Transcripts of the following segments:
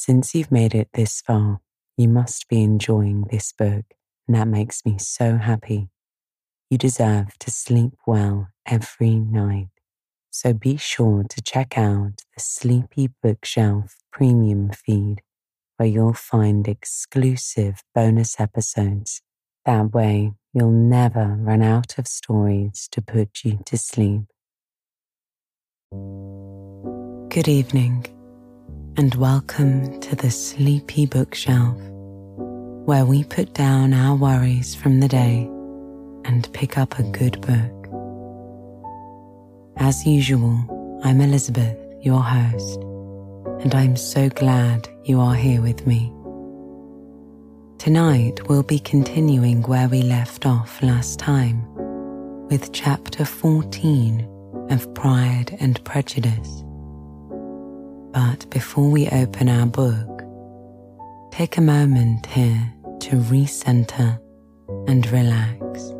Since you've made it this far, you must be enjoying this book, and that makes me so happy. You deserve to sleep well every night. So be sure to check out the Sleepy Bookshelf premium feed, where you'll find exclusive bonus episodes. That way, you'll never run out of stories to put you to sleep. Good evening, and welcome to the Sleepy Bookshelf, where we put down our worries from the day and pick up a good book. As usual, I'm Elizabeth, your host, and I'm so glad you are here with me. Tonight we'll be continuing where we left off last time with chapter 14 of Pride and Prejudice. But before we open our book, take a moment here to recenter and relax.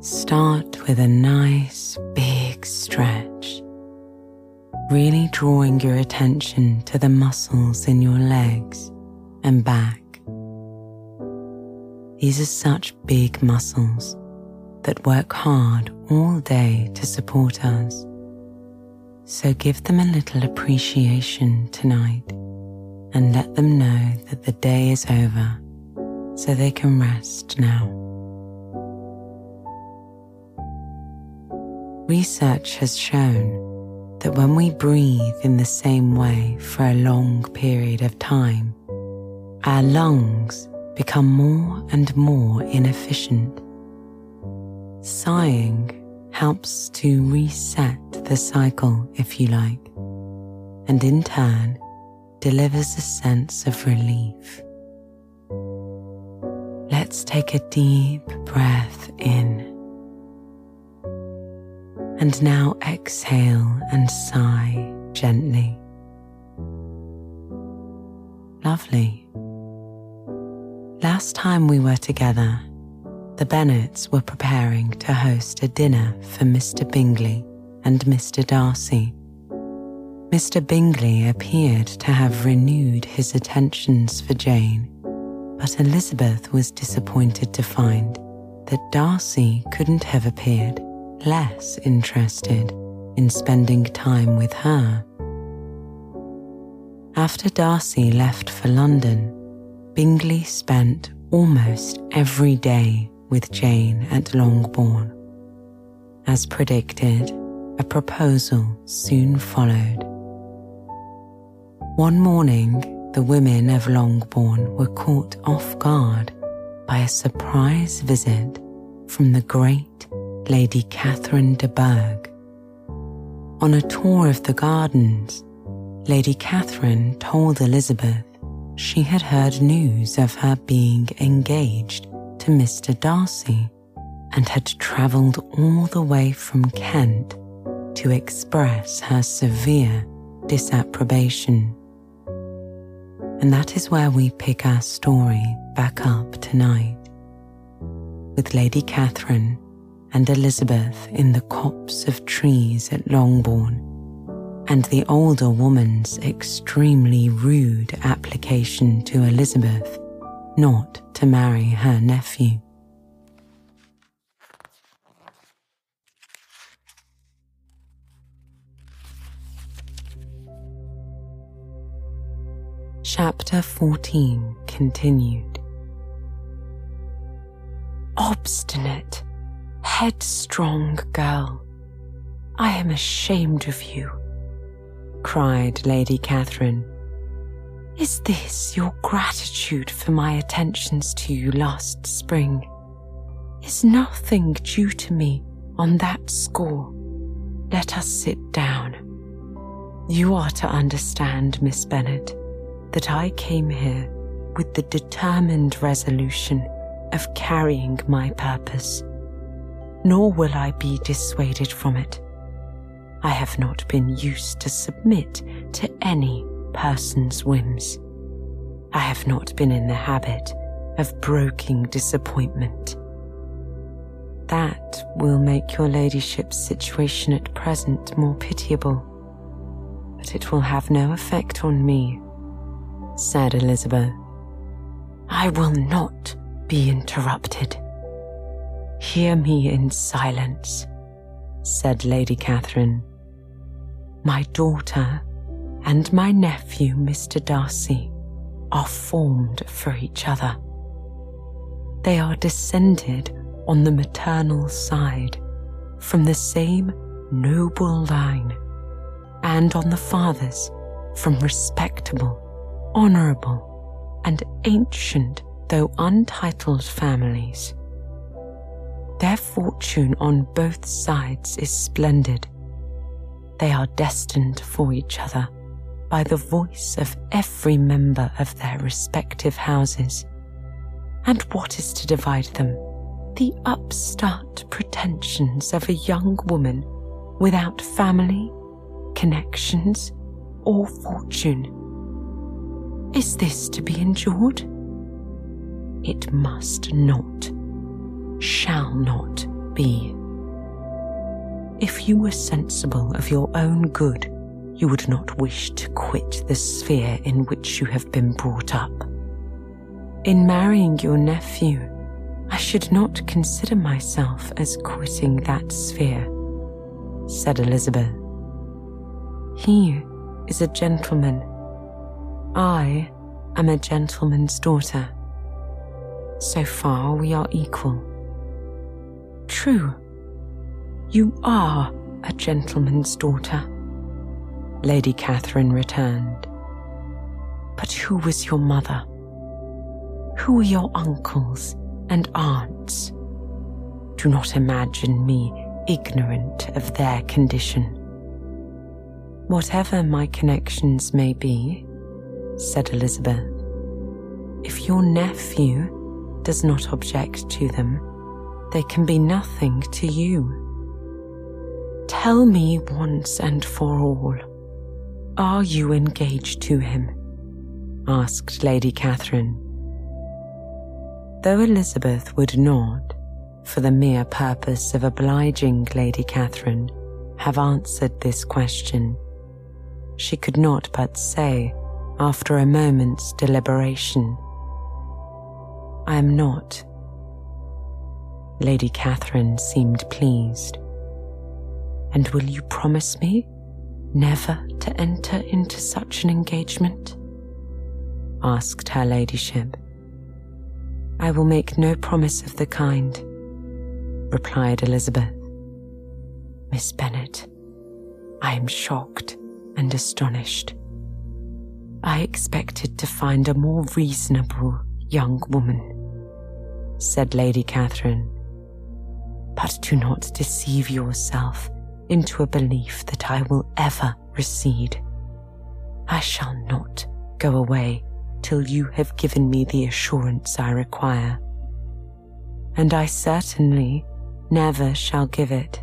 Start with a nice big stretch, really drawing your attention to the muscles in your legs and back. These are such big muscles that work hard all day to support us. So give them a little appreciation tonight and let them know that the day is over so they can rest now. Research has shown that when we breathe in the same way for a long period of time, our lungs become more and more inefficient. Sighing helps to reset the cycle, if you like, and in turn delivers a sense of relief. Let's take a deep breath in and now exhale and sigh gently. Lovely. Last time we were together, the Bennets were preparing to host a dinner for Mr. Bingley and Mr. Darcy. Mr. Bingley appeared to have renewed his attentions for Jane, but Elizabeth was disappointed to find that Darcy couldn't have appeared less interested in spending time with her. After Darcy left for London, Bingley spent almost every day with Jane at Longbourn. As predicted, a proposal soon followed. One morning, the women of Longbourn were caught off guard by a surprise visit from the great Lady Catherine de Bourgh. On a tour of the gardens, Lady Catherine told Elizabeth she had heard news of her being engaged to Mr. Darcy and had travelled all the way from Kent to express her severe disapprobation. And that is where we pick our story back up tonight. With Lady Catherine and Elizabeth in the copse of trees at Longbourn, and the older woman's extremely rude application to Elizabeth not to marry her nephew. Chapter 14 continued. Obstinate headstrong girl. I am ashamed of you, cried Lady Catherine. Is this your gratitude for my attentions to you last spring? Is nothing due to me on that score? Let us sit down. You are to understand, Miss Bennet, that I came here with the determined resolution of carrying my purpose nor will I be dissuaded from it. I have not been used to submit to any person's whims. I have not been in the habit of broking disappointment. That will make your ladyship's situation at present more pitiable. but it will have no effect on me, said Elizabeth. I will not be interrupted. Hear me in silence, said Lady Catherine. My daughter and my nephew, Mr. Darcy, are formed for each other. They are descended on the maternal side from the same noble line, and on the father's from respectable, honourable, and ancient though untitled families. Their fortune on both sides is splendid. They are destined for each other by the voice of every member of their respective houses. And what is to divide them? The upstart pretensions of a young woman without family, connections, or fortune. Is this to be endured? It must not, shall not be. If you were sensible of your own good, you would not wish to quit the sphere in which you have been brought up. In marrying your nephew, I should not consider myself as quitting that sphere, said Elizabeth. He is a gentleman. I am a gentleman's daughter. So far we are equal. True, you are a gentleman's daughter. Lady Catherine returned. But who was your mother? Who are your uncles and aunts? Do not imagine me ignorant of their condition. Whatever my connections may be, said Elizabeth, if your nephew does not object to them, they can be nothing to you. Tell me once and for all are you engaged to him? asked Lady Catherine. Though Elizabeth would not, for the mere purpose of obliging Lady Catherine, have answered this question, she could not but say, after a moment's deliberation, I am not. Lady Catherine seemed pleased. And will you promise me never to enter into such an engagement? asked her ladyship. I will make no promise of the kind, replied Elizabeth. Miss Bennet, I am shocked and astonished. I expected to find a more reasonable young woman, said Lady Catherine. But do not deceive yourself into a belief that I will ever recede. I shall not go away till you have given me the assurance I require. And I certainly never shall give it.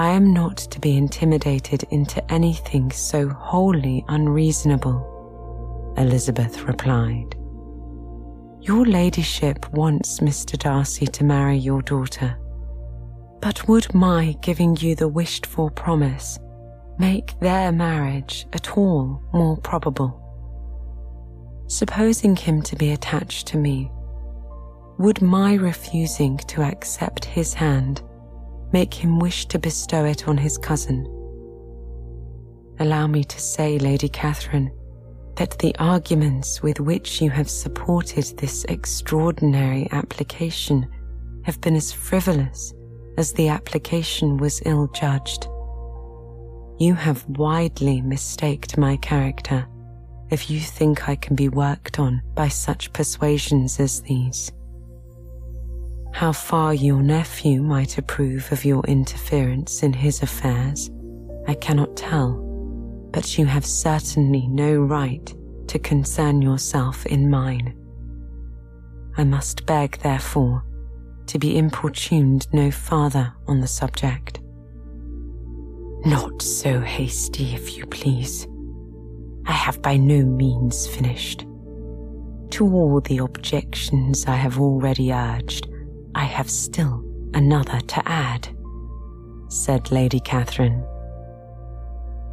I am not to be intimidated into anything so wholly unreasonable, Elizabeth replied. Your ladyship wants Mr. Darcy to marry your daughter. But would my giving you the wished for promise make their marriage at all more probable? Supposing him to be attached to me, would my refusing to accept his hand make him wish to bestow it on his cousin? Allow me to say, Lady Catherine, that the arguments with which you have supported this extraordinary application have been as frivolous as the application was ill judged. You have widely mistaked my character if you think I can be worked on by such persuasions as these. How far your nephew might approve of your interference in his affairs, I cannot tell, but you have certainly no right to concern yourself in mine. I must beg, therefore, to be importuned no farther on the subject. Not so hasty, if you please. I have by no means finished. To all the objections I have already urged, I have still another to add, said Lady Catherine.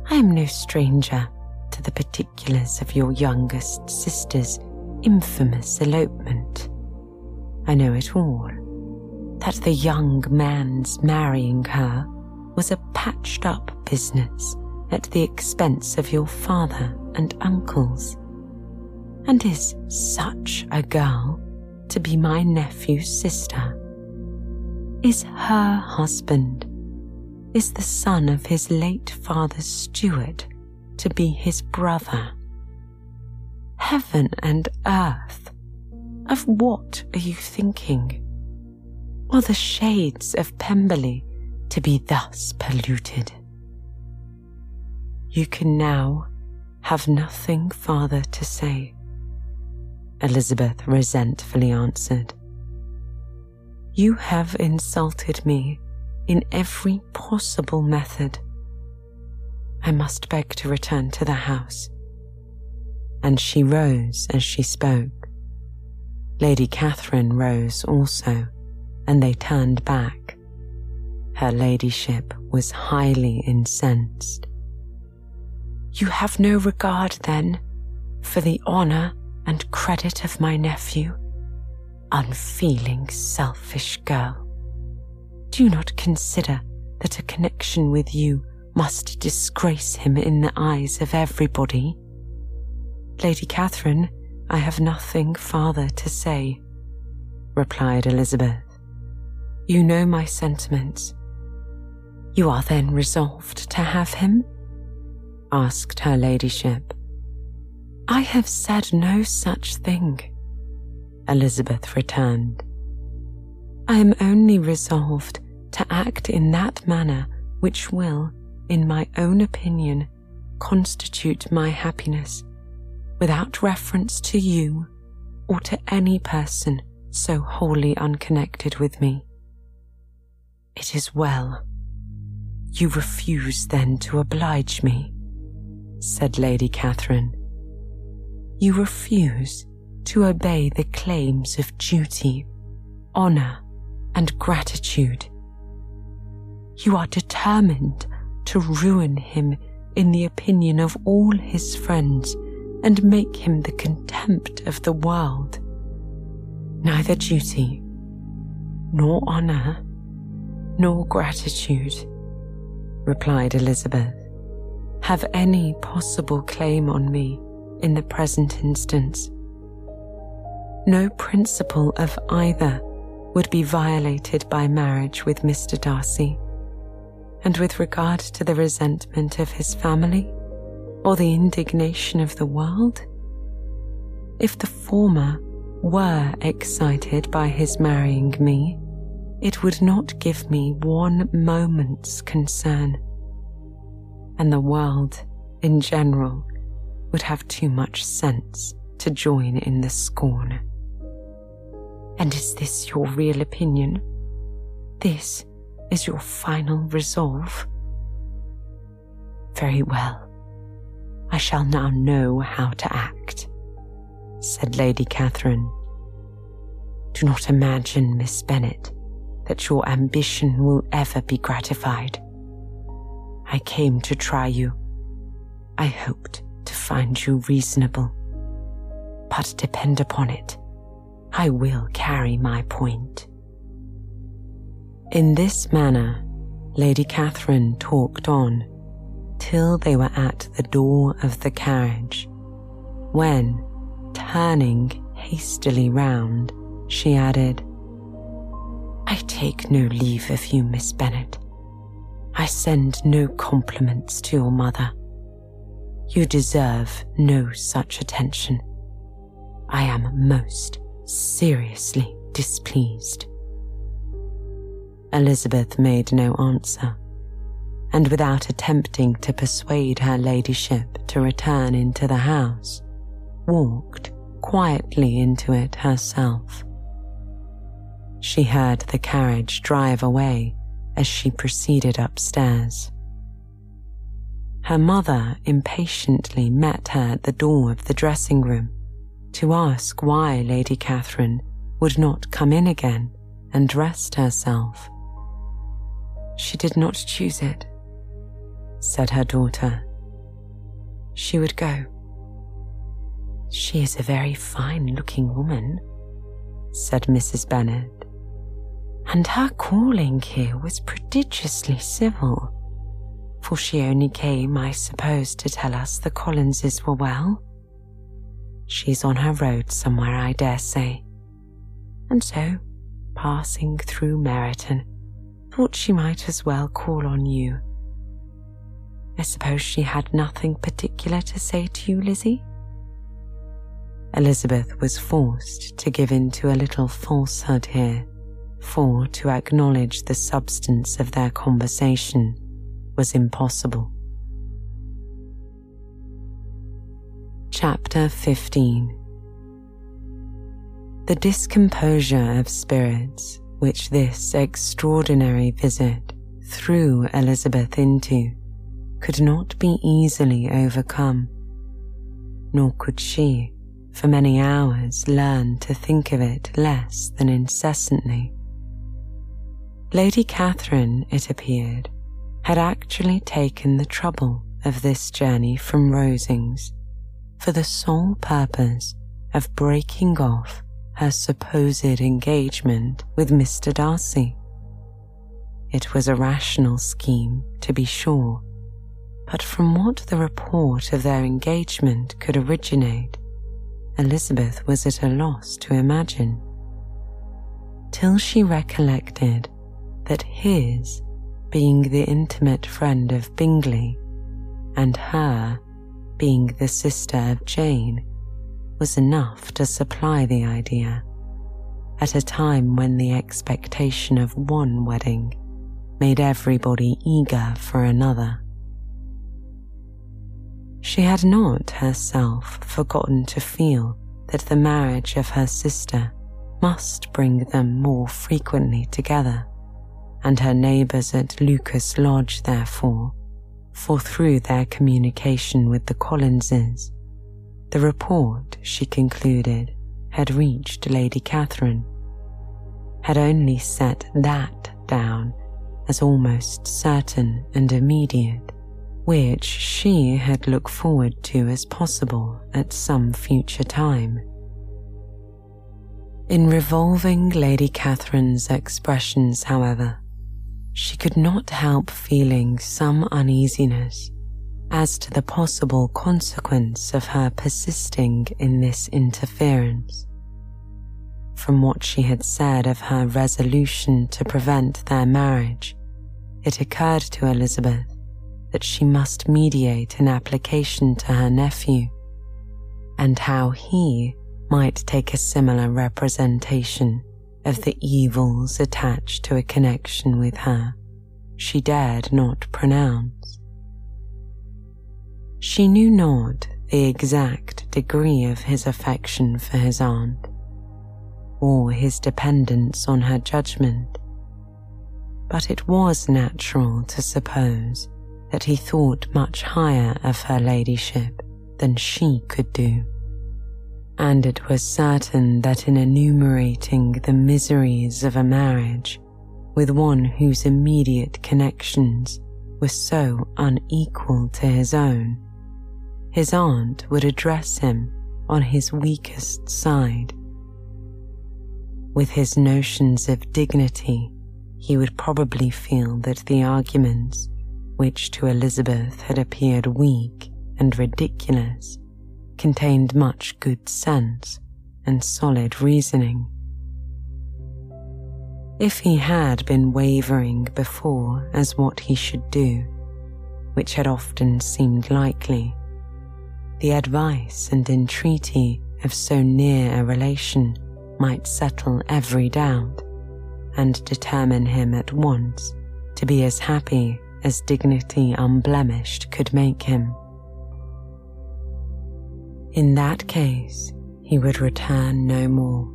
I am no stranger to the particulars of your youngest sister's infamous elopement. I know it all. That the young man's marrying her was a patched up business at the expense of your father and uncles. And is such a girl to be my nephew's sister? Is her husband, is the son of his late father's steward, to be his brother? Heaven and earth, of what are you thinking? Are the shades of Pemberley to be thus polluted? You can now have nothing farther to say, Elizabeth resentfully answered. You have insulted me in every possible method. I must beg to return to the house. And she rose as she spoke. Lady Catherine rose also, and they turned back. Her ladyship was highly incensed. You have no regard, then, for the honour and credit of my nephew? Unfeeling, selfish girl. Do not consider that a connection with you must disgrace him in the eyes of everybody? Lady Catherine, I have nothing farther to say, replied Elizabeth. You know my sentiments. You are then resolved to have him? asked her ladyship. I have said no such thing, Elizabeth returned. I am only resolved to act in that manner which will, in my own opinion, constitute my happiness, without reference to you or to any person so wholly unconnected with me. It is well. You refuse then to oblige me said Lady Catherine. You refuse to obey the claims of duty, honour, and gratitude. You are determined to ruin him in the opinion of all his friends and make him the contempt of the world. Neither duty, nor honour, nor gratitude, replied Elizabeth have any possible claim on me in the present instance. No principle of either would be violated by marriage with Mr. Darcy. And with regard to the resentment of his family or the indignation of the world, if the former were excited by his marrying me, it would not give me one moment's concern and the world in general would have too much sense to join in the scorn. And is this your real opinion? This is your final resolve? Very well. I shall now know how to act, said Lady Catherine. Do not imagine, Miss Bennet, that your ambition will ever be gratified. I came to try you. I hoped to find you reasonable. But depend upon it, I will carry my point. In this manner, Lady Catherine talked on till they were at the door of the carriage, when, turning hastily round, she added, I take no leave of you, Miss Bennet. I send no compliments to your mother. You deserve no such attention. I am most seriously displeased. Elizabeth made no answer, and without attempting to persuade her ladyship to return into the house, walked quietly into it herself. She heard the carriage drive away as she proceeded upstairs. Her mother impatiently met her at the door of the dressing room to ask why Lady Catherine would not come in again and rest herself. She did not choose it, said her daughter she would go. She is a very fine looking woman, said Mrs. Bennet, and her calling here was prodigiously civil, for she only came, I suppose, to tell us the Collinses were well. She's on her road somewhere, I dare say, and so, passing through Meryton, thought she might as well call on you. I suppose she had nothing particular to say to you, Lizzie? Elizabeth was forced to give in to a little falsehood here, for to acknowledge the substance of their conversation was impossible. Chapter 15 The discomposure of spirits which this extraordinary visit threw Elizabeth into could not be easily overcome, nor could she for many hours learn to think of it less than incessantly. Lady Catherine, it appeared, had actually taken the trouble of this journey from Rosings for the sole purpose of breaking off her supposed engagement with Mr. Darcy. It was a rational scheme, to be sure, but from what the report of their engagement could originate, Elizabeth was at a loss to imagine, till she recollected that his being the intimate friend of Bingley and her being the sister of Jane was enough to supply the idea at a time when the expectation of one wedding made everybody eager for another. She had not herself forgotten to feel that the marriage of her sister must bring them more frequently together, and her neighbours at Lucas Lodge, therefore, for through their communication with the Collinses, the report, she concluded, had reached Lady Catherine, had only set that down as almost certain and immediate which she had looked forward to as possible at some future time. In revolving Lady Catherine's expressions, however, she could not help feeling some uneasiness as to the possible consequence of her persisting in this interference. From what she had said of her resolution to prevent their marriage, it occurred to Elizabeth that she must mediate an application to her nephew, and how he might take a similar representation of the evils attached to a connection with her she dared not pronounce. She knew not the exact degree of his affection for his aunt, or his dependence on her judgment, but it was natural to suppose that he thought much higher of her ladyship than she could do. And it was certain that in enumerating the miseries of a marriage with one whose immediate connections were so unequal to his own, his aunt would address him on his weakest side. With his notions of dignity, he would probably feel that the arguments which to Elizabeth had appeared weak and ridiculous, contained much good sense and solid reasoning. If he had been wavering before as what he should do, which had often seemed likely, the advice and entreaty of so near a relation might settle every doubt and determine him at once to be as happy as dignity unblemished could make him. In that case, he would return no more.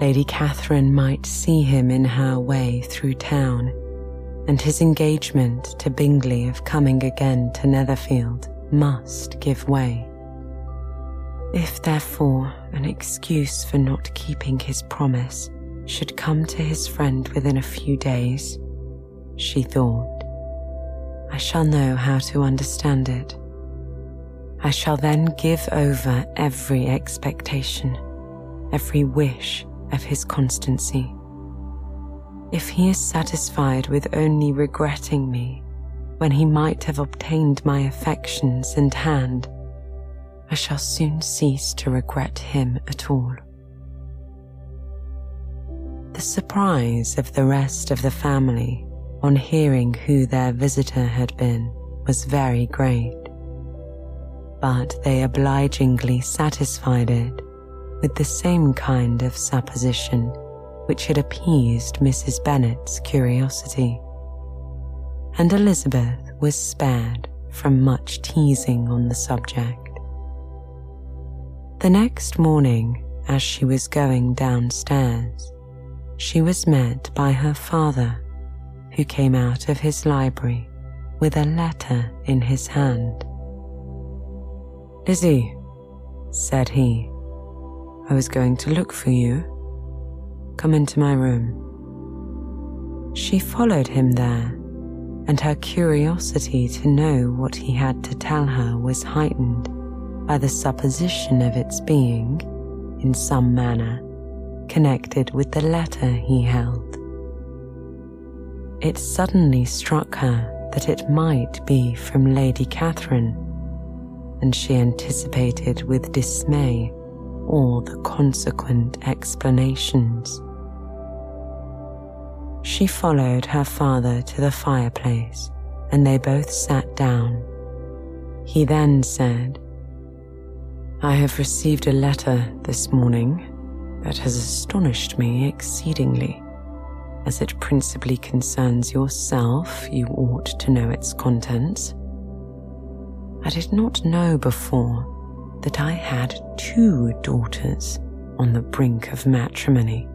Lady Catherine might see him in her way through town, and his engagement to Bingley of coming again to Netherfield must give way. If therefore an excuse for not keeping his promise should come to his friend within a few days, she thought, I shall know how to understand it, I shall then give over every expectation, every wish of his constancy. If he is satisfied with only regretting me when he might have obtained my affections and hand, I shall soon cease to regret him at all. The surprise of the rest of the family on hearing who their visitor had been was very great, but they obligingly satisfied it with the same kind of supposition which had appeased Mrs. Bennet's curiosity. And Elizabeth was spared from much teasing on the subject. The next morning, as she was going downstairs, she was met by her father, who came out of his library with a letter in his hand. Lizzie, said he, I was going to look for you. Come into my room. She followed him there, and her curiosity to know what he had to tell her was heightened by the supposition of its being, in some manner, connected with the letter he held. It suddenly struck her that it might be from Lady Catherine, and she anticipated with dismay all the consequent explanations. She followed her father to the fireplace, and they both sat down. He then said, I have received a letter this morning that has astonished me exceedingly. As it principally concerns yourself, you ought to know its contents. I did not know before that I had two daughters on the brink of matrimony.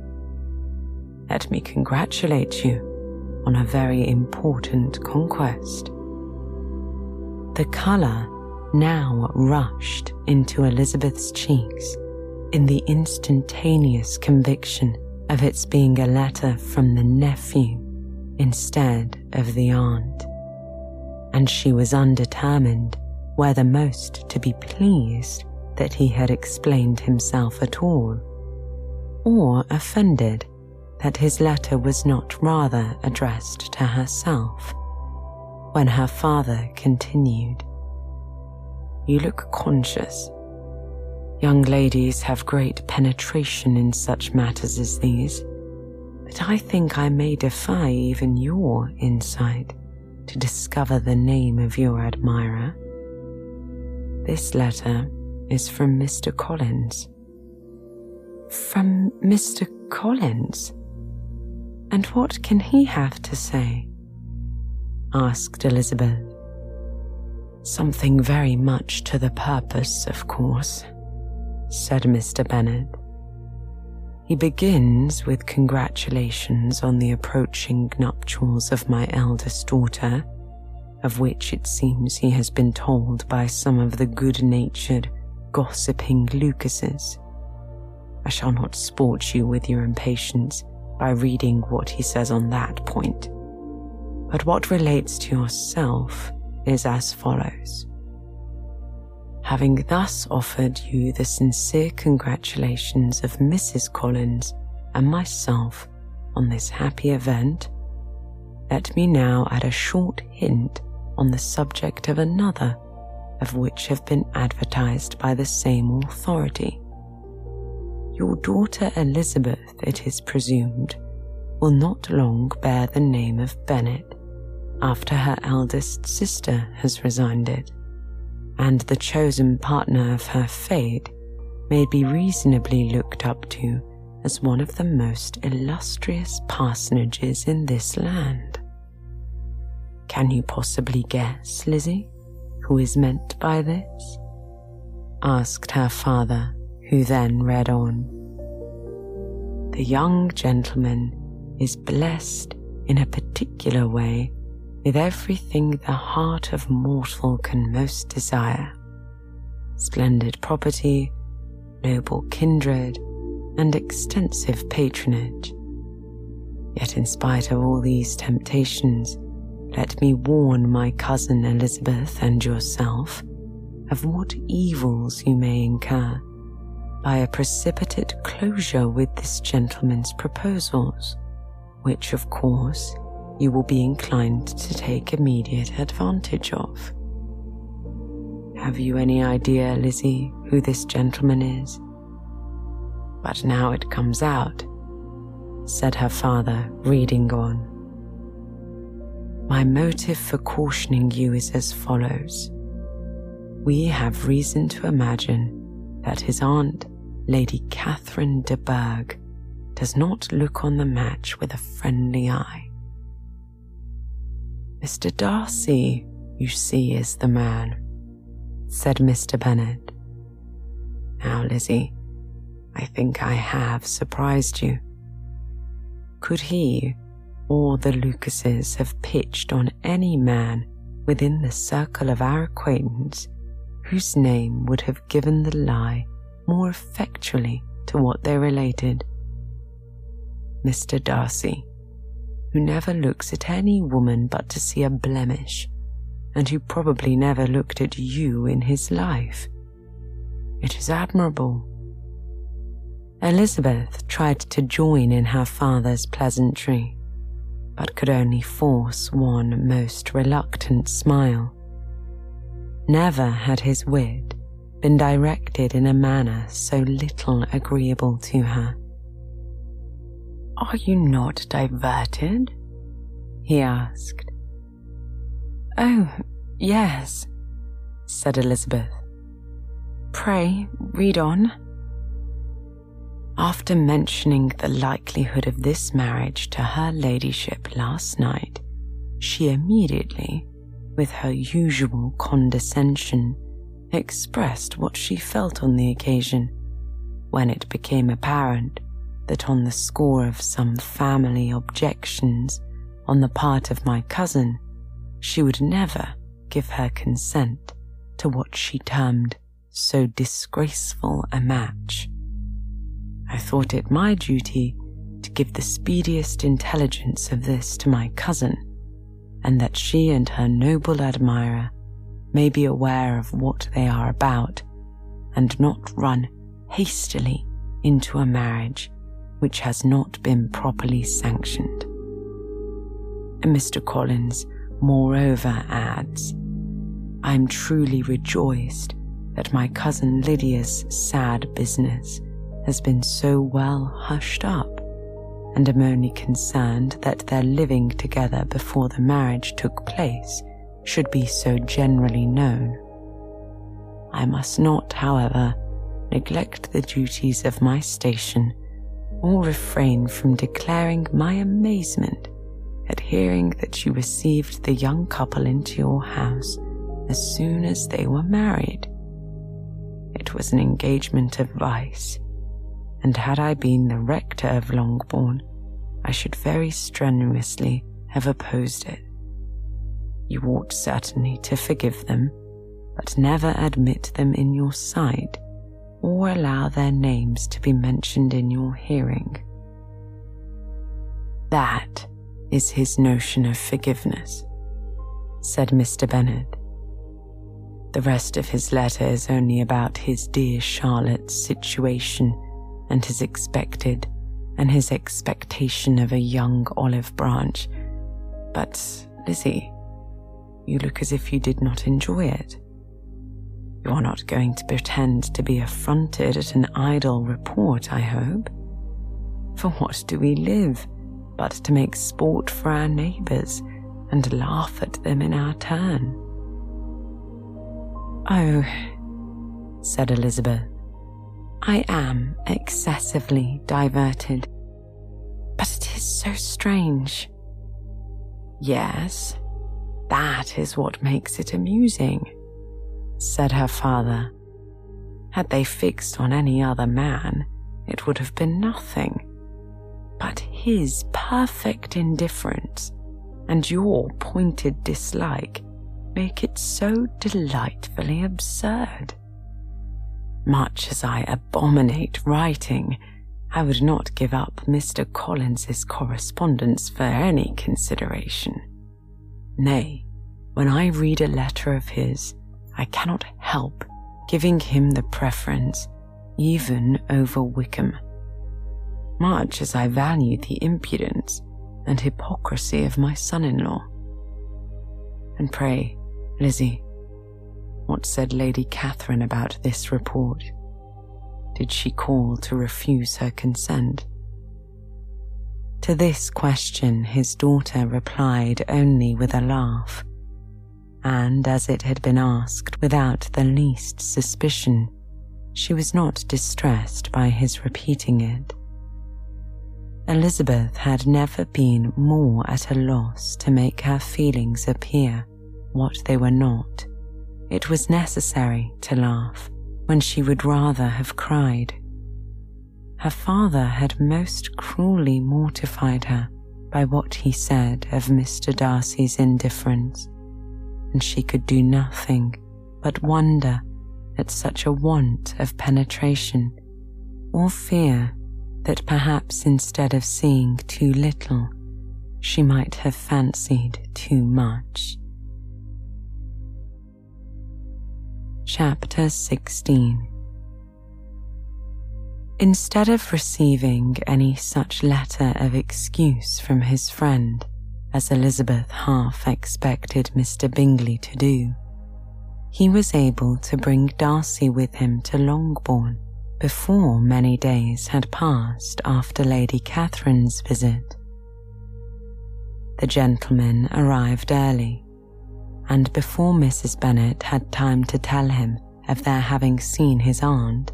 Let me congratulate you on a very important conquest. The colour now rushed into Elizabeth's cheeks in the instantaneous conviction of its being a letter from the nephew instead of the aunt. And she was undetermined whether most to be pleased that he had explained himself at all, or offended that his letter was not rather addressed to herself, when her father continued, You look conscious Young ladies have great penetration in such matters as these, but I think I may defy even your insight to discover the name of your admirer. This letter is from Mr. Collins. From Mr. Collins? And what can he have to say? asked Elizabeth. Something very much to the purpose, of course said Mr. Bennet. He begins with congratulations on the approaching nuptials of my eldest daughter, of which it seems he has been told by some of the good natured, gossiping Lucases. I shall not sport you with your impatience by reading what he says on that point. But what relates to yourself is as follows having thus offered you the sincere congratulations of Mrs. Collins and myself on this happy event, let me now add a short hint on the subject of another of which have been advertised by the same authority. Your daughter Elizabeth, it is presumed, will not long bear the name of Bennet after her eldest sister has resigned it and the chosen partner of her fate may be reasonably looked up to as one of the most illustrious parsonages in this land. Can you possibly guess, Lizzie, who is meant by this? asked her father, who then read on. The young gentleman is blessed in a particular way with everything the heart of mortal can most desire splendid property, noble kindred, and extensive patronage. Yet, in spite of all these temptations, let me warn my cousin Elizabeth and yourself of what evils you may incur by a precipitate closure with this gentleman's proposals, which, of course, you will be inclined to take immediate advantage of. Have you any idea, Lizzie, who this gentleman is? But now it comes out, said her father, reading on. My motive for cautioning you is as follows. We have reason to imagine that his aunt, Lady Catherine de Bourgh, does not look on the match with a friendly eye. Mr. Darcy, you see, is the man, said Mr. Bennet. Now, Lizzie, I think I have surprised you. Could he or the Lucases have pitched on any man within the circle of our acquaintance whose name would have given the lie more effectually to what they related? Mr. Darcy, who never looks at any woman but to see a blemish, and who probably never looked at you in his life. It is admirable. Elizabeth tried to join in her father's pleasantry but could only force one most reluctant smile. Never had his wit been directed in a manner so little agreeable to her. Are you not diverted? he asked. Oh, yes, said Elizabeth. Pray, read on. After mentioning the likelihood of this marriage to her ladyship last night, she immediately, with her usual condescension, expressed what she felt on the occasion, when it became apparent that on the score of some family objections on the part of my cousin, she would never give her consent to what she termed so disgraceful a match. I thought it my duty to give the speediest intelligence of this to my cousin, and that she and her noble admirer may be aware of what they are about, and not run hastily into a marriage which has not been properly sanctioned. And Mr. Collins, moreover, adds, I am truly rejoiced that my cousin Lydia's sad business has been so well hushed up, and am only concerned that their living together before the marriage took place should be so generally known. I must not, however, neglect the duties of my station or refrain from declaring my amazement at hearing that you received the young couple into your house as soon as they were married. It was an engagement of vice, and had I been the rector of Longbourn, I should very strenuously have opposed it. You ought certainly to forgive them, but never admit them in your sight or allow their names to be mentioned in your hearing. That is his notion of forgiveness, said Mr. Bennet. The rest of his letter is only about his dear Charlotte's situation and his expected and his expectation of a young olive branch. But, Lizzie, you look as if you did not enjoy it. You are not going to pretend to be affronted at an idle report, I hope. For what do we live but to make sport for our neighbours and laugh at them in our turn? Oh, said Elizabeth, I am excessively diverted. But it is so strange. Yes, that is what makes it amusing, said her father. Had they fixed on any other man, it would have been nothing. But his perfect indifference and your pointed dislike make it so delightfully absurd. Much as I abominate writing, I would not give up Mr. Collins's correspondence for any consideration. Nay, when I read a letter of his, I cannot help giving him the preference, even over Wickham. Much as I value the impudence and hypocrisy of my son in law. And pray, Lizzie, what said Lady Catherine about this report? Did she call to refuse her consent? To this question, his daughter replied only with a laugh, and as it had been asked without the least suspicion, she was not distressed by his repeating it. Elizabeth had never been more at a loss to make her feelings appear what they were not. It was necessary to laugh when she would rather have cried. Her father had most cruelly mortified her by what he said of Mr. Darcy's indifference, and she could do nothing but wonder at such a want of penetration, or fear that perhaps instead of seeing too little, she might have fancied too much. Chapter 16 Instead of receiving any such letter of excuse from his friend as Elizabeth half expected Mr. Bingley to do, he was able to bring Darcy with him to Longbourn before many days had passed after Lady Catherine's visit. The gentleman arrived early and before Mrs. Bennet had time to tell him of their having seen his aunt,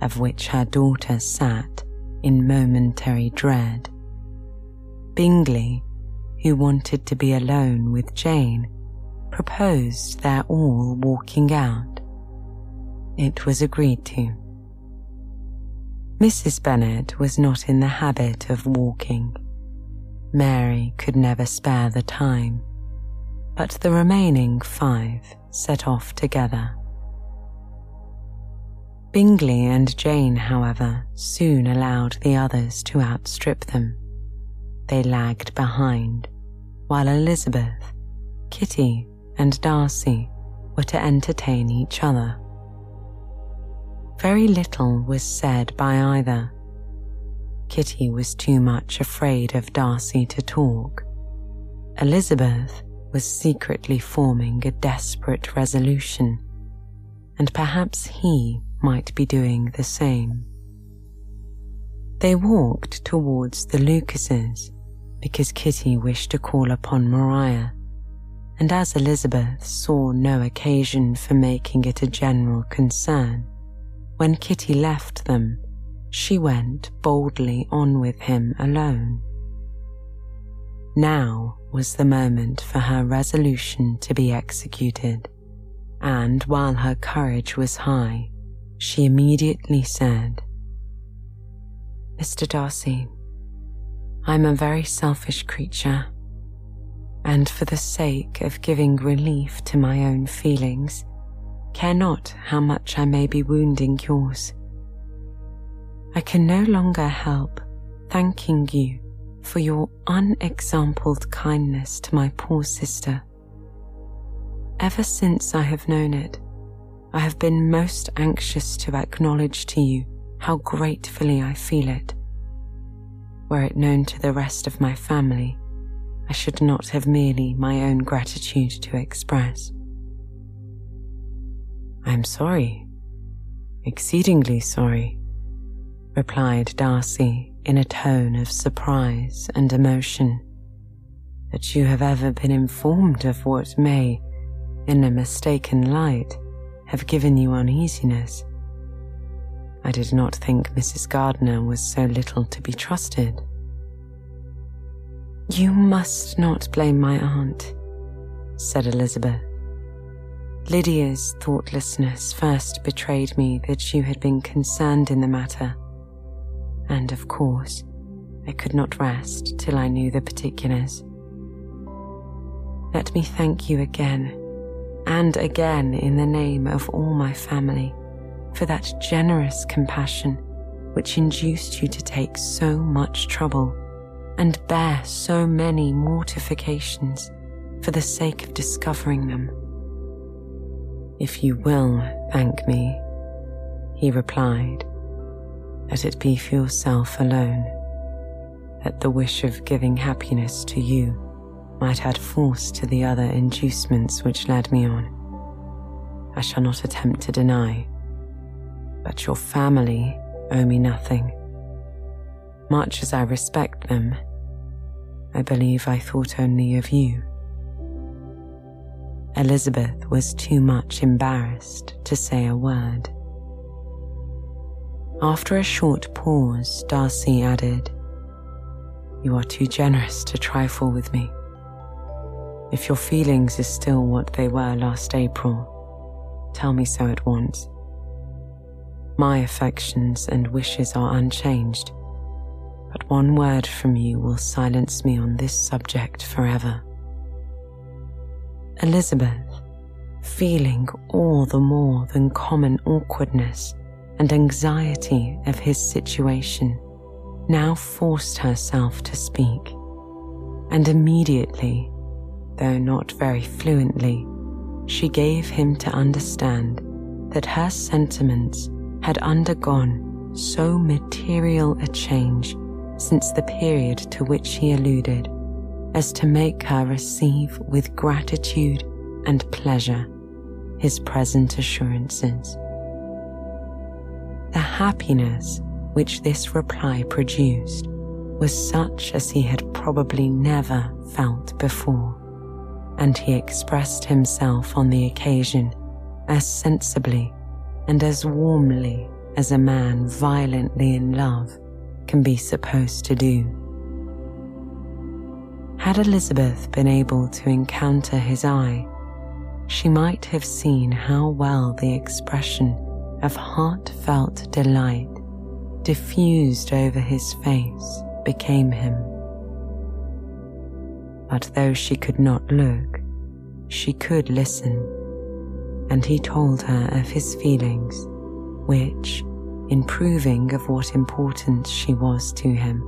of which her daughter sat in momentary dread, Bingley, who wanted to be alone with Jane, proposed their all walking out. It was agreed to. Mrs. Bennet was not in the habit of walking. Mary could never spare the time but the remaining five set off together. Bingley and Jane, however, soon allowed the others to outstrip them. They lagged behind, while Elizabeth, Kitty, and Darcy were to entertain each other. Very little was said by either. Kitty was too much afraid of Darcy to talk. Elizabeth was secretly forming a desperate resolution, and perhaps he might be doing the same. They walked towards the Lucases because Kitty wished to call upon Maria, and as Elizabeth saw no occasion for making it a general concern, when Kitty left them, she went boldly on with him alone. Now was the moment for her resolution to be executed, and while her courage was high, she immediately said, Mr. Darcy, I'm a very selfish creature, and for the sake of giving relief to my own feelings, care not how much I may be wounding yours. I can no longer help thanking you for your unexampled kindness to my poor sister. Ever since I have known it, I have been most anxious to acknowledge to you how gratefully I feel it. Were it known to the rest of my family, I should not have merely my own gratitude to express. I am sorry, exceedingly sorry, replied Darcy in a tone of surprise and emotion that you have ever been informed of what may, in a mistaken light, have given you uneasiness. I did not think Mrs. Gardiner was so little to be trusted. You must not blame my aunt, said Elizabeth. Lydia's thoughtlessness first betrayed me that you had been concerned in the matter and of course, I could not rest till I knew the particulars. Let me thank you again and again in the name of all my family for that generous compassion which induced you to take so much trouble and bear so many mortifications for the sake of discovering them. If you will thank me, he replied, let it be for yourself alone, that the wish of giving happiness to you might add force to the other inducements which led me on. I shall not attempt to deny, but your family owe me nothing. Much as I respect them, I believe I thought only of you. Elizabeth was too much embarrassed to say a word. After a short pause, Darcy added, You are too generous to trifle with me. If your feelings are still what they were last April, tell me so at once. My affections and wishes are unchanged, but one word from you will silence me on this subject forever. Elizabeth, feeling all the more than common awkwardness and anxiety of his situation, now forced herself to speak, and immediately, though not very fluently, she gave him to understand that her sentiments had undergone so material a change since the period to which he alluded as to make her receive with gratitude and pleasure his present assurances. The happiness which this reply produced was such as he had probably never felt before, and he expressed himself on the occasion as sensibly and as warmly as a man violently in love can be supposed to do. Had Elizabeth been able to encounter his eye, she might have seen how well the expression of heartfelt delight diffused over his face became him. But though she could not look, she could listen, and he told her of his feelings, which, in proving of what importance she was to him,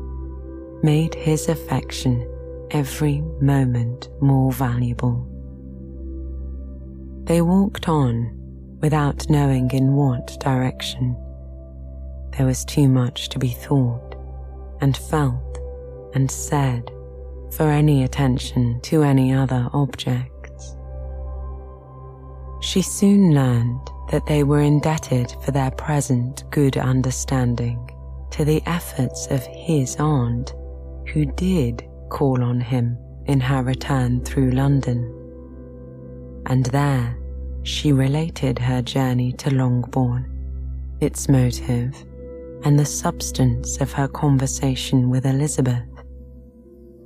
made his affection every moment more valuable. They walked on without knowing in what direction. There was too much to be thought and felt and said for any attention to any other objects. She soon learned that they were indebted for their present good understanding to the efforts of his aunt, who did call on him in her return through London. And there she related her journey to Longbourn, its motive, and the substance of her conversation with Elizabeth,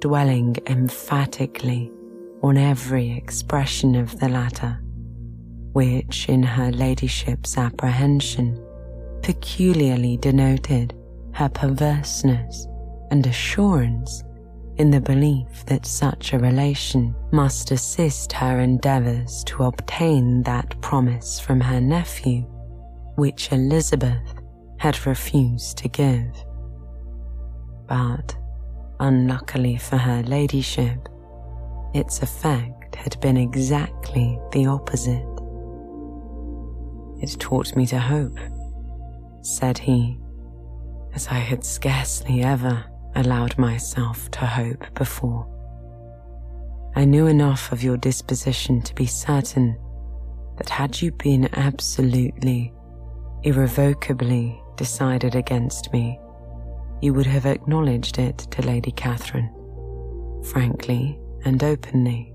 dwelling emphatically on every expression of the latter, which, in her ladyship's apprehension, peculiarly denoted her perverseness and assurance in the belief that such a relation must assist her endeavours to obtain that promise from her nephew which Elizabeth had refused to give. But, unluckily for her ladyship, its effect had been exactly the opposite. It taught me to hope, said he, as I had scarcely ever allowed myself to hope before. I knew enough of your disposition to be certain that had you been absolutely, irrevocably decided against me, you would have acknowledged it to Lady Catherine, frankly and openly.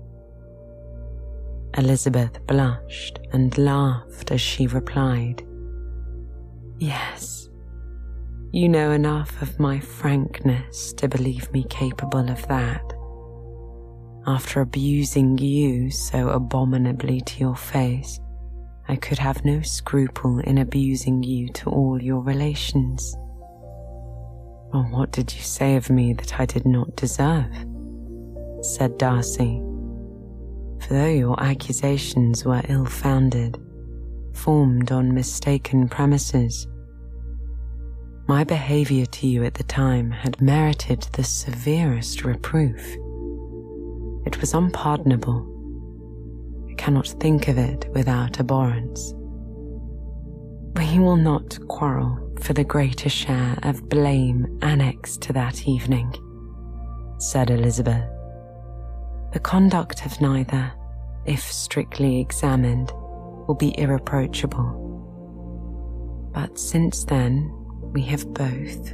Elizabeth blushed and laughed as she replied, Yes, you know enough of my frankness to believe me capable of that. After abusing you so abominably to your face, I could have no scruple in abusing you to all your relations. Well, what did you say of me that I did not deserve? said Darcy. For though your accusations were ill founded, formed on mistaken premises, my behavior to you at the time had merited the severest reproof. It was unpardonable. I cannot think of it without abhorrence. We will not quarrel for the greater share of blame annexed to that evening, said Elizabeth. The conduct of neither, if strictly examined, will be irreproachable. But since then, we have both,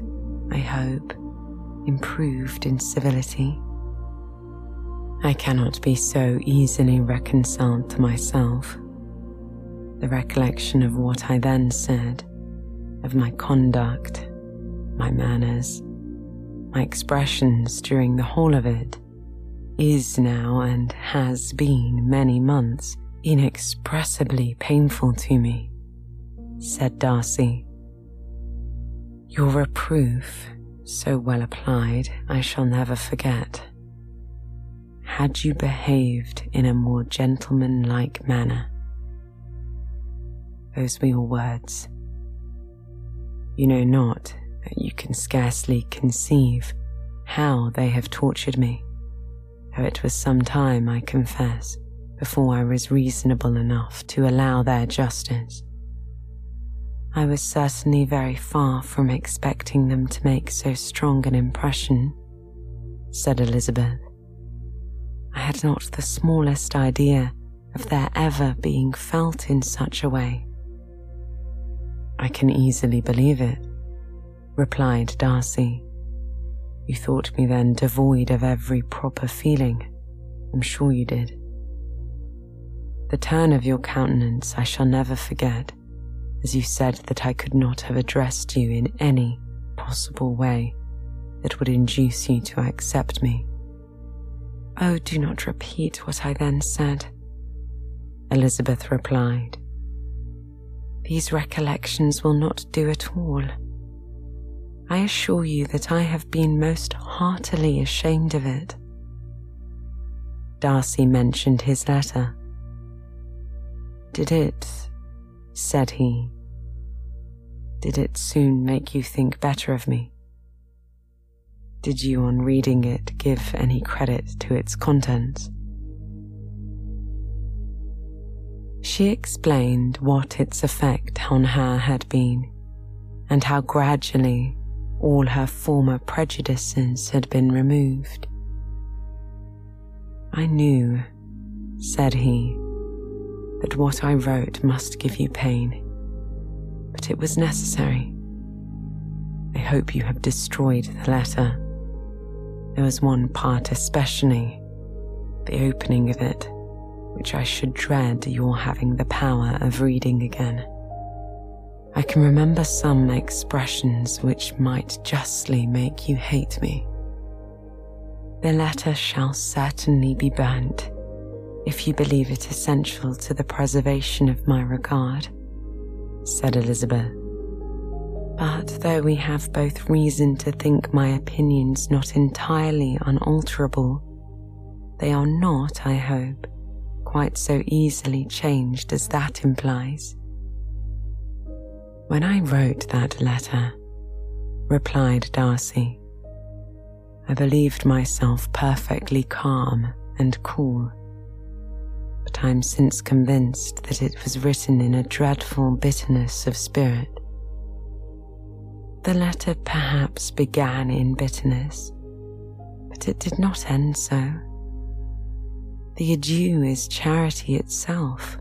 I hope, improved in civility. I cannot be so easily reconciled to myself the recollection of what I then said, of my conduct, my manners, my expressions during the whole of it, is now and has been many months inexpressibly painful to me, said Darcy. Your reproof, so well applied, I shall never forget. Had you behaved in a more gentlemanlike manner, those were your words. You know not that you can scarcely conceive how they have tortured me, though it was some time, I confess, before I was reasonable enough to allow their justice. I was certainly very far from expecting them to make so strong an impression, said Elizabeth. I had not the smallest idea of their ever being felt in such a way. I can easily believe it, replied Darcy. You thought me then devoid of every proper feeling. I'm sure you did. The turn of your countenance I shall never forget, as you said that I could not have addressed you in any possible way that would induce you to accept me. Oh, do not repeat what I then said, Elizabeth replied. These recollections will not do at all. I assure you that I have been most heartily ashamed of it. Darcy mentioned his letter. Did it, said he, did it soon make you think better of me? Did you, on reading it, give any credit to its contents? She explained what its effect on her had been, and how gradually all her former prejudices had been removed. I knew, said he, that what I wrote must give you pain, but it was necessary. I hope you have destroyed the letter. There was one part especially, the opening of it which I should dread your having the power of reading again. I can remember some expressions which might justly make you hate me. The letter shall certainly be burnt if you believe it essential to the preservation of my regard, said Elizabeth. But though we have both reason to think my opinions not entirely unalterable, they are not, I hope, quite so easily changed as that implies. When I wrote that letter, replied Darcy, I believed myself perfectly calm and cool, but I'm since convinced that it was written in a dreadful bitterness of spirit. The letter perhaps began in bitterness, but it did not end so. The adieu is charity itself,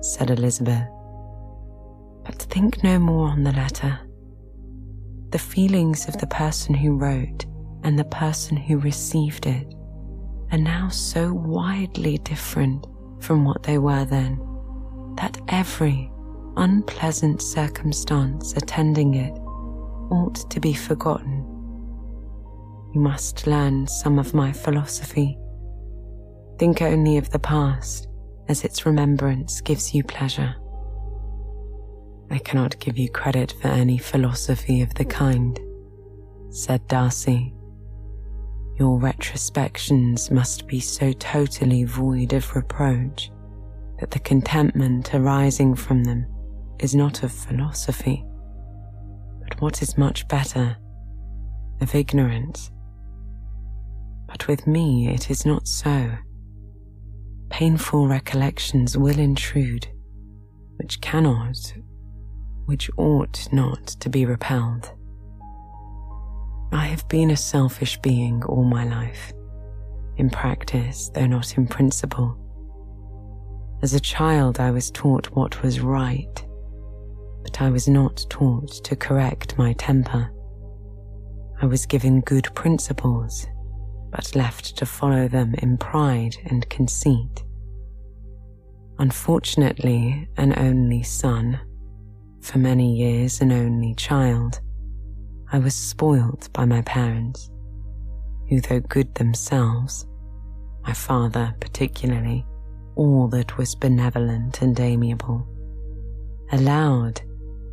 said Elizabeth. But think no more on the letter. The feelings of the person who wrote and the person who received it are now so widely different from what they were then that every unpleasant circumstance attending it ought to be forgotten. You must learn some of my philosophy Think only of the past, as its remembrance gives you pleasure. I cannot give you credit for any philosophy of the kind, said Darcy. Your retrospections must be so totally void of reproach that the contentment arising from them is not of philosophy, but what is much better, of ignorance. But with me it is not so. painful recollections will intrude, which cannot, which ought not to be repelled. I have been a selfish being all my life, in practice, though not in principle. As a child, I was taught what was right, but I was not taught to correct my temper. I was given good principles, but left to follow them in pride and conceit. Unfortunately, an only son, for many years an only child, I was spoilt by my parents, who, though good themselves, my father particularly, all that was benevolent and amiable, allowed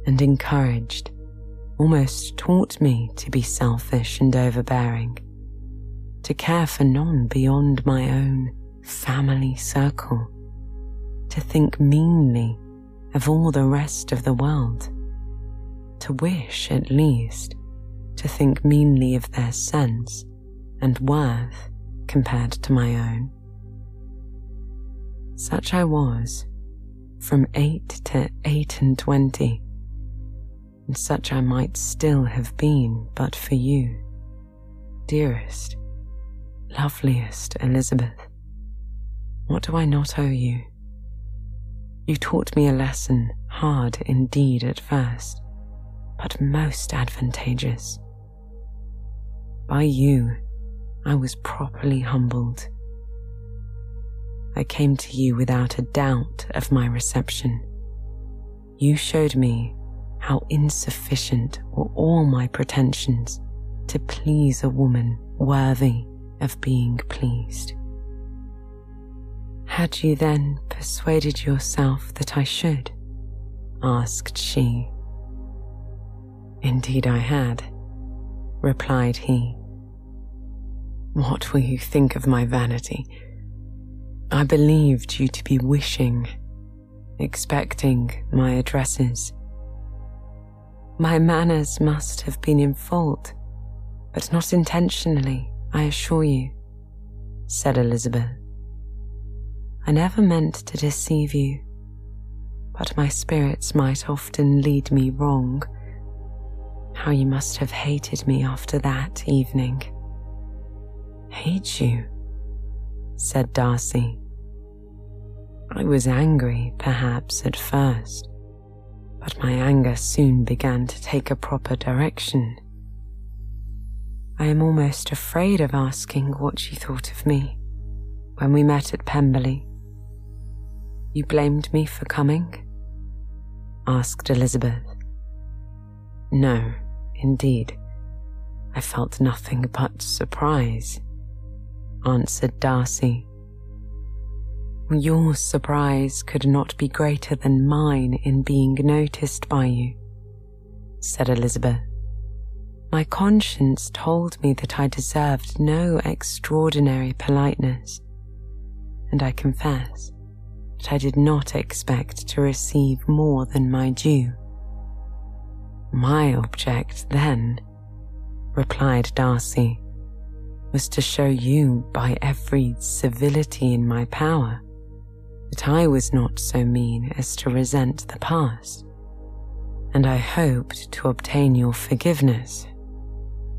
and encouraged, almost taught me to be selfish and overbearing, to care for none beyond my own family circle, to think meanly of all the rest of the world, to wish at least to think meanly of their sense and worth compared to my own. Such I was from eight to eight and twenty, and such I might still have been but for you, dearest, loveliest Elizabeth. What do I not owe you? You taught me a lesson hard indeed at first, but most advantageous. By you, I was properly humbled. I came to you without a doubt of my reception. You showed me how insufficient were all my pretensions to please a woman worthy of being pleased. Had you then persuaded yourself that I should? asked she. Indeed, I had replied he. What will you think of my vanity? I believed you to be wishing, expecting my addresses. My manners must have been in fault, but not intentionally, I assure you, said Elizabeth. I never meant to deceive you, but my spirits might often lead me wrong how you must have hated me after that evening. Hate you? said Darcy. I was angry, perhaps, at first, but my anger soon began to take a proper direction. I am almost afraid of asking what you thought of me when we met at Pemberley. You blamed me for coming? asked Elizabeth. No, Indeed, I felt nothing but surprise, answered Darcy. Your surprise could not be greater than mine in being noticed by you, said Elizabeth. My conscience told me that I deserved no extraordinary politeness, and I confess that I did not expect to receive more than my due. My object then, replied Darcy, was to show you by every civility in my power that I was not so mean as to resent the past, and I hoped to obtain your forgiveness,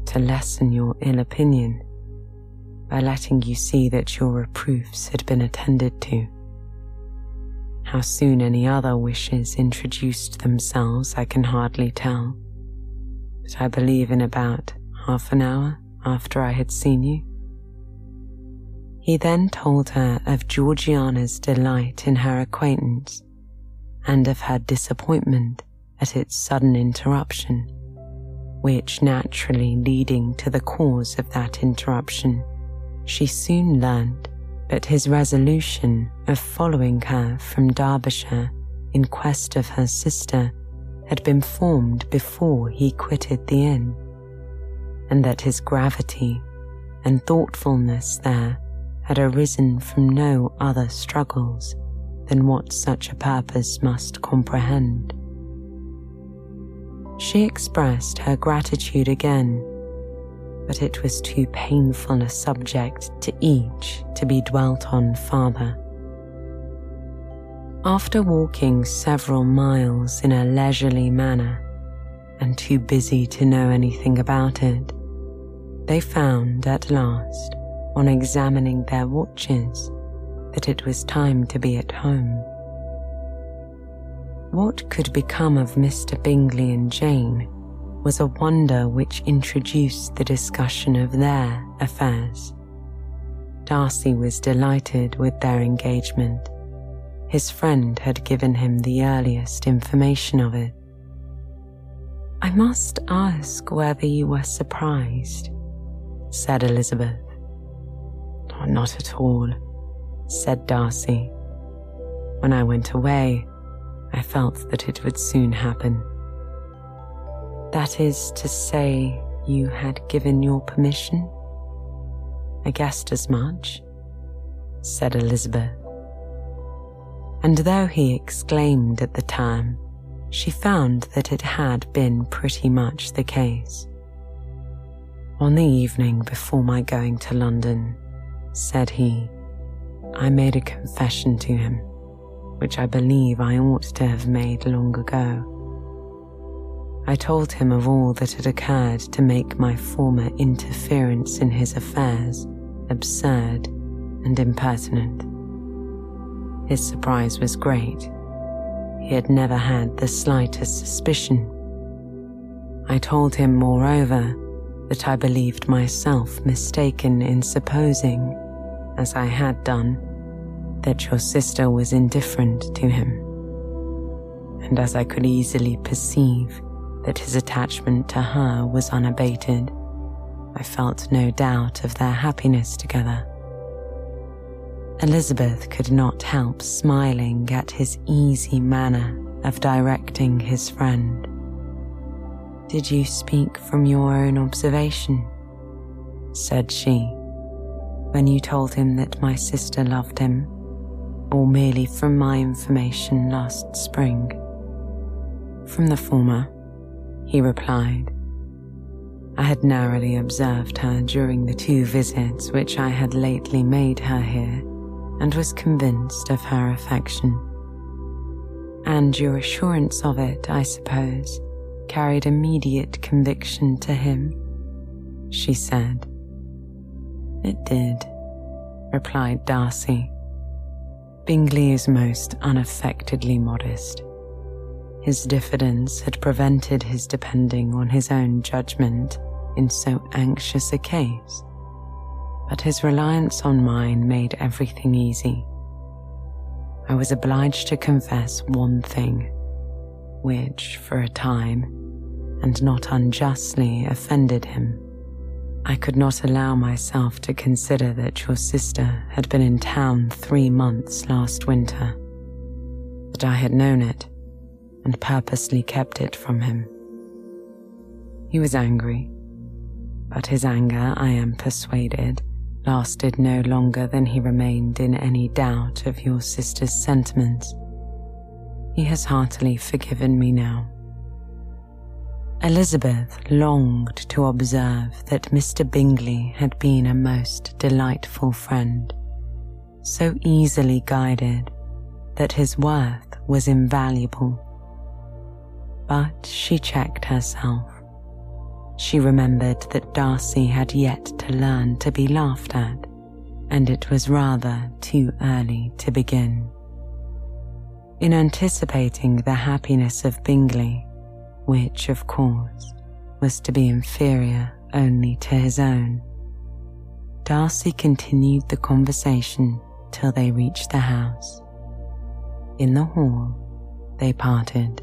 to lessen your ill opinion by letting you see that your reproofs had been attended to. How soon any other wishes introduced themselves, I can hardly tell. But I believe in about half an hour after I had seen you. He then told her of Georgiana's delight in her acquaintance and of her disappointment at its sudden interruption, which naturally leading to the cause of that interruption, she soon learned that his resolution of following her from Derbyshire in quest of her sister had been formed before he quitted the inn, and that his gravity and thoughtfulness there had arisen from no other struggles than what such a purpose must comprehend. She expressed her gratitude again but it was too painful a subject to each to be dwelt on farther. After walking several miles in a leisurely manner, and too busy to know anything about it, they found at last, on examining their watches, that it was time to be at home. What could become of Mr. Bingley and Jane was a wonder which introduced the discussion of their affairs. Darcy was delighted with their engagement his friend had given him the earliest information of it. I must ask whether you were surprised, said Elizabeth. Not at all, said Darcy. When I went away, I felt that it would soon happen. That is to say, you had given your permission? I guessed as much, said Elizabeth and though he exclaimed at the time, she found that it had been pretty much the case. On the evening before my going to London, said he, I made a confession to him, which I believe I ought to have made long ago. I told him of all that had occurred to make my former interference in his affairs absurd and impertinent. His surprise was great. He had never had the slightest suspicion. I told him, moreover, that I believed myself mistaken in supposing, as I had done, that your sister was indifferent to him. And as I could easily perceive that his attachment to her was unabated, I felt no doubt of their happiness together. Elizabeth could not help smiling at his easy manner of directing his friend. Did you speak from your own observation? said she, when you told him that my sister loved him, or merely from my information last spring? From the former, he replied. I had narrowly observed her during the two visits which I had lately made her here and was convinced of her affection. And your assurance of it, I suppose, carried immediate conviction to him, she said. It did, replied Darcy. Bingley is most unaffectedly modest. His diffidence had prevented his depending on his own judgment in so anxious a case but his reliance on mine made everything easy. I was obliged to confess one thing, which, for a time, and not unjustly, offended him. I could not allow myself to consider that your sister had been in town three months last winter, that I had known it and purposely kept it from him. He was angry, but his anger, I am persuaded, lasted no longer than he remained in any doubt of your sister's sentiments. He has heartily forgiven me now. Elizabeth longed to observe that Mr. Bingley had been a most delightful friend, so easily guided that his worth was invaluable. But she checked herself she remembered that Darcy had yet to learn to be laughed at, and it was rather too early to begin. In anticipating the happiness of Bingley, which, of course, was to be inferior only to his own, Darcy continued the conversation till they reached the house. In the hall, they parted.